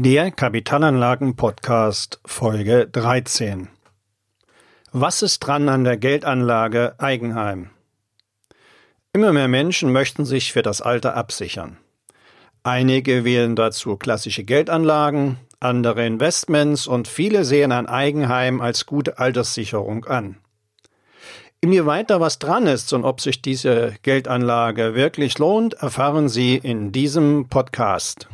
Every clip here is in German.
Der Kapitalanlagen-Podcast Folge 13. Was ist dran an der Geldanlage Eigenheim? Immer mehr Menschen möchten sich für das Alter absichern. Einige wählen dazu klassische Geldanlagen, andere Investments und viele sehen ein Eigenheim als gute Alterssicherung an. Inwieweit da was dran ist und ob sich diese Geldanlage wirklich lohnt, erfahren Sie in diesem Podcast.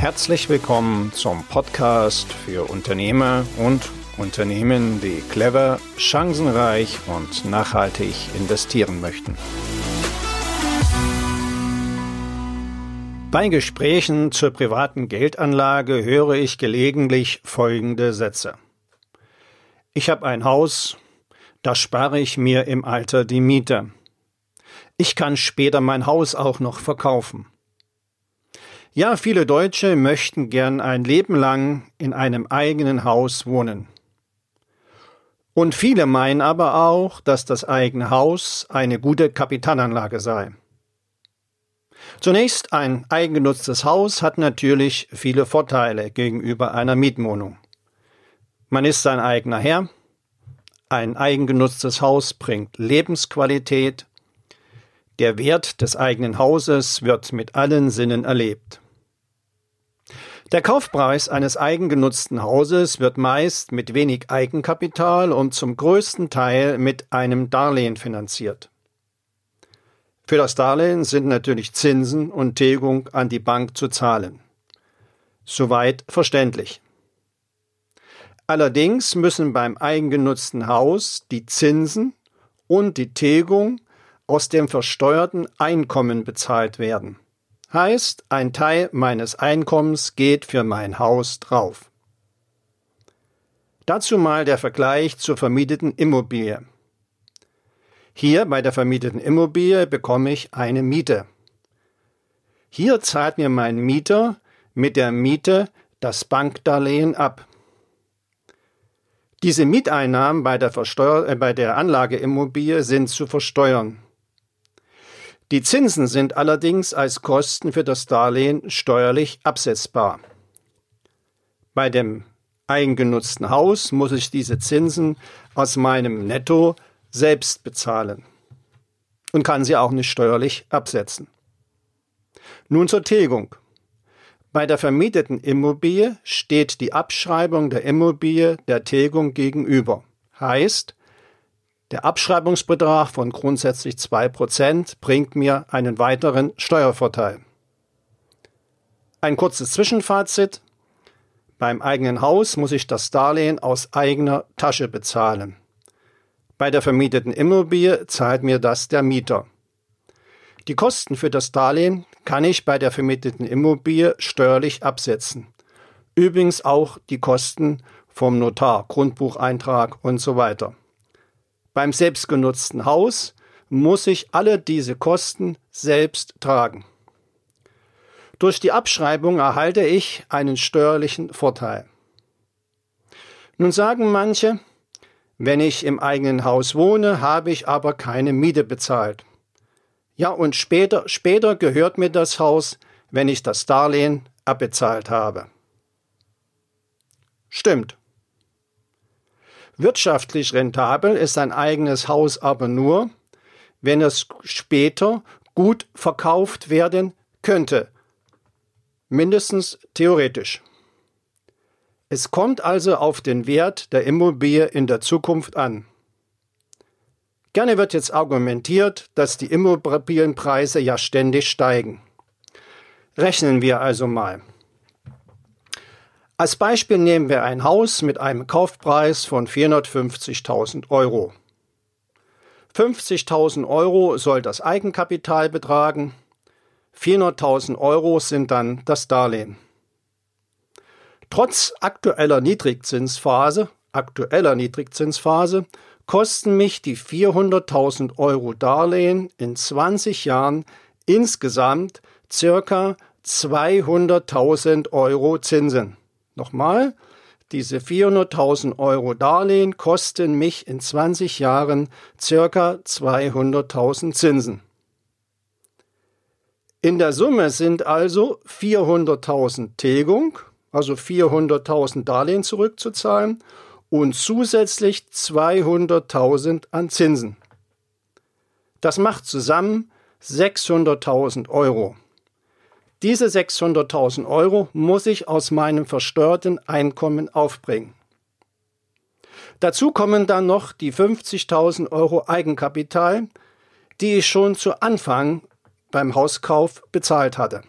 Herzlich willkommen zum Podcast für Unternehmer und Unternehmen, die clever, chancenreich und nachhaltig investieren möchten. Bei Gesprächen zur privaten Geldanlage höre ich gelegentlich folgende Sätze. Ich habe ein Haus, da spare ich mir im Alter die Miete. Ich kann später mein Haus auch noch verkaufen. Ja, viele Deutsche möchten gern ein Leben lang in einem eigenen Haus wohnen. Und viele meinen aber auch, dass das eigene Haus eine gute Kapitalanlage sei. Zunächst ein eigengenutztes Haus hat natürlich viele Vorteile gegenüber einer Mietwohnung. Man ist sein eigener Herr, ein eigengenutztes Haus bringt Lebensqualität, der Wert des eigenen Hauses wird mit allen Sinnen erlebt. Der Kaufpreis eines eigengenutzten Hauses wird meist mit wenig Eigenkapital und zum größten Teil mit einem Darlehen finanziert. Für das Darlehen sind natürlich Zinsen und Tilgung an die Bank zu zahlen. Soweit verständlich. Allerdings müssen beim eigengenutzten Haus die Zinsen und die Tilgung aus dem versteuerten Einkommen bezahlt werden. Heißt, ein Teil meines Einkommens geht für mein Haus drauf. Dazu mal der Vergleich zur vermieteten Immobilie. Hier bei der vermieteten Immobilie bekomme ich eine Miete. Hier zahlt mir mein Mieter mit der Miete das Bankdarlehen ab. Diese Mieteinnahmen bei der, Versteuer äh, bei der Anlageimmobilie sind zu versteuern. Die Zinsen sind allerdings als Kosten für das Darlehen steuerlich absetzbar. Bei dem eigengenutzten Haus muss ich diese Zinsen aus meinem Netto selbst bezahlen und kann sie auch nicht steuerlich absetzen. Nun zur Tilgung. Bei der vermieteten Immobilie steht die Abschreibung der Immobilie der Tilgung gegenüber. Heißt, der Abschreibungsbetrag von grundsätzlich 2% bringt mir einen weiteren Steuervorteil. Ein kurzes Zwischenfazit. Beim eigenen Haus muss ich das Darlehen aus eigener Tasche bezahlen. Bei der vermieteten Immobilie zahlt mir das der Mieter. Die Kosten für das Darlehen kann ich bei der vermieteten Immobilie steuerlich absetzen. Übrigens auch die Kosten vom Notar, Grundbucheintrag und so weiter. Beim selbstgenutzten Haus muss ich alle diese Kosten selbst tragen. Durch die Abschreibung erhalte ich einen steuerlichen Vorteil. Nun sagen manche, wenn ich im eigenen Haus wohne, habe ich aber keine Miete bezahlt. Ja, und später, später gehört mir das Haus, wenn ich das Darlehen abbezahlt habe. Stimmt. Wirtschaftlich rentabel ist ein eigenes Haus aber nur, wenn es später gut verkauft werden könnte. Mindestens theoretisch. Es kommt also auf den Wert der Immobilie in der Zukunft an. Gerne wird jetzt argumentiert, dass die Immobilienpreise ja ständig steigen. Rechnen wir also mal. Als Beispiel nehmen wir ein Haus mit einem Kaufpreis von 450.000 Euro. 50.000 Euro soll das Eigenkapital betragen, 400.000 Euro sind dann das Darlehen. Trotz aktueller Niedrigzinsphase, aktueller Niedrigzinsphase kosten mich die 400.000 Euro Darlehen in 20 Jahren insgesamt circa 200.000 Euro Zinsen. Nochmal, diese 400.000 Euro Darlehen kosten mich in 20 Jahren circa 200.000 Zinsen. In der Summe sind also 400.000 Tilgung, also 400.000 Darlehen zurückzuzahlen und zusätzlich 200.000 an Zinsen. Das macht zusammen 600.000 Euro. Diese 600.000 Euro muss ich aus meinem versteuerten Einkommen aufbringen. Dazu kommen dann noch die 50.000 Euro Eigenkapital, die ich schon zu Anfang beim Hauskauf bezahlt hatte.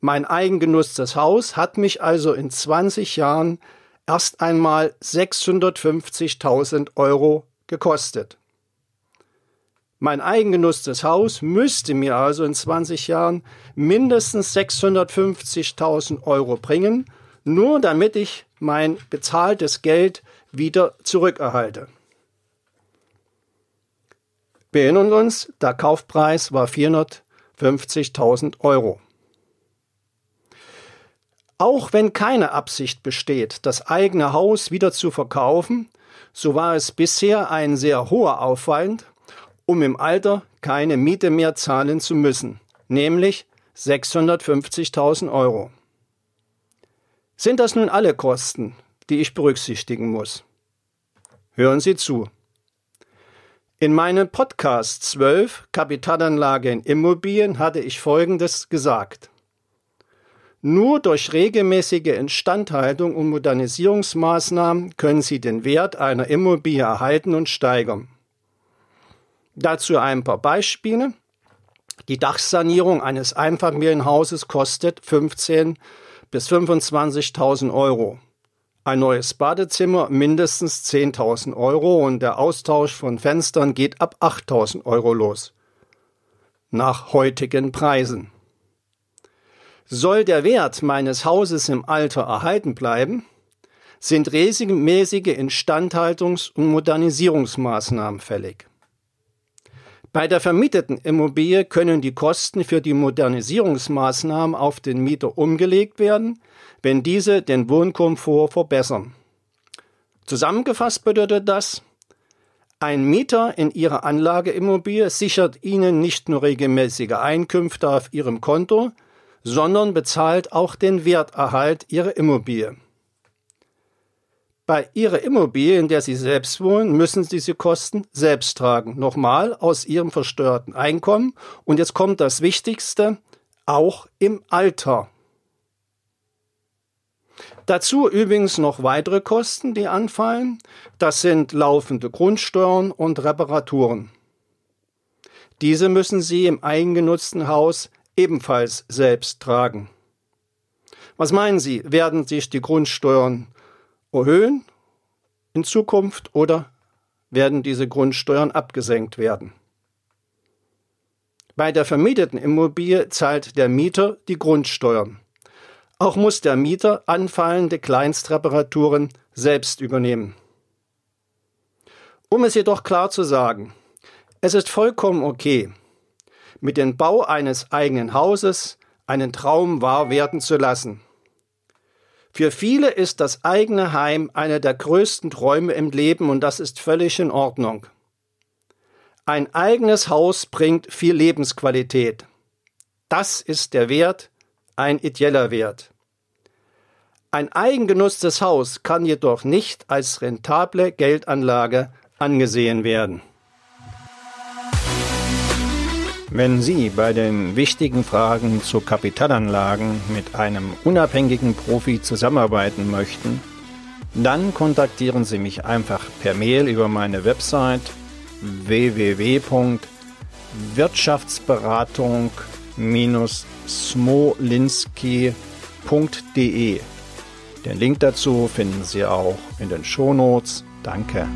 Mein eigengenutztes Haus hat mich also in 20 Jahren erst einmal 650.000 Euro gekostet. Mein eigengenutztes Haus müsste mir also in 20 Jahren mindestens 650.000 Euro bringen, nur damit ich mein bezahltes Geld wieder zurückerhalte. Wir erinnern uns, der Kaufpreis war 450.000 Euro. Auch wenn keine Absicht besteht, das eigene Haus wieder zu verkaufen, so war es bisher ein sehr hoher Aufwand, um im Alter keine Miete mehr zahlen zu müssen, nämlich 650.000 Euro. Sind das nun alle Kosten, die ich berücksichtigen muss? Hören Sie zu. In meinem Podcast 12 Kapitalanlage in Immobilien hatte ich Folgendes gesagt. Nur durch regelmäßige Instandhaltung und Modernisierungsmaßnahmen können Sie den Wert einer Immobilie erhalten und steigern. Dazu ein paar Beispiele. Die Dachsanierung eines Einfamilienhauses kostet 15.000 bis 25.000 Euro. Ein neues Badezimmer mindestens 10.000 Euro und der Austausch von Fenstern geht ab 8.000 Euro los. Nach heutigen Preisen. Soll der Wert meines Hauses im Alter erhalten bleiben, sind regelmäßige Instandhaltungs- und Modernisierungsmaßnahmen fällig. Bei der vermieteten Immobilie können die Kosten für die Modernisierungsmaßnahmen auf den Mieter umgelegt werden, wenn diese den Wohnkomfort verbessern. Zusammengefasst bedeutet das, ein Mieter in ihrer Anlageimmobilie sichert Ihnen nicht nur regelmäßige Einkünfte auf Ihrem Konto, sondern bezahlt auch den Werterhalt ihrer Immobilie. Bei Ihrer Immobilie, in der Sie selbst wohnen, müssen Sie diese Kosten selbst tragen. Nochmal aus Ihrem versteuerten Einkommen. Und jetzt kommt das Wichtigste, auch im Alter. Dazu übrigens noch weitere Kosten, die anfallen. Das sind laufende Grundsteuern und Reparaturen. Diese müssen Sie im eigengenutzten Haus ebenfalls selbst tragen. Was meinen Sie, werden sich die Grundsteuern erhöhen in Zukunft oder werden diese Grundsteuern abgesenkt werden? Bei der vermieteten Immobilie zahlt der Mieter die Grundsteuern. Auch muss der Mieter anfallende Kleinstreparaturen selbst übernehmen. Um es jedoch klar zu sagen, es ist vollkommen okay, mit dem Bau eines eigenen Hauses einen Traum wahr werden zu lassen. Für viele ist das eigene Heim einer der größten Träume im Leben und das ist völlig in Ordnung. Ein eigenes Haus bringt viel Lebensqualität. Das ist der Wert, ein ideeller Wert. Ein eigengenutztes Haus kann jedoch nicht als rentable Geldanlage angesehen werden. Wenn Sie bei den wichtigen Fragen zu Kapitalanlagen mit einem unabhängigen Profi zusammenarbeiten möchten, dann kontaktieren Sie mich einfach per Mail über meine Website www.wirtschaftsberatung-smolinski.de. Den Link dazu finden Sie auch in den Shownotes. Danke.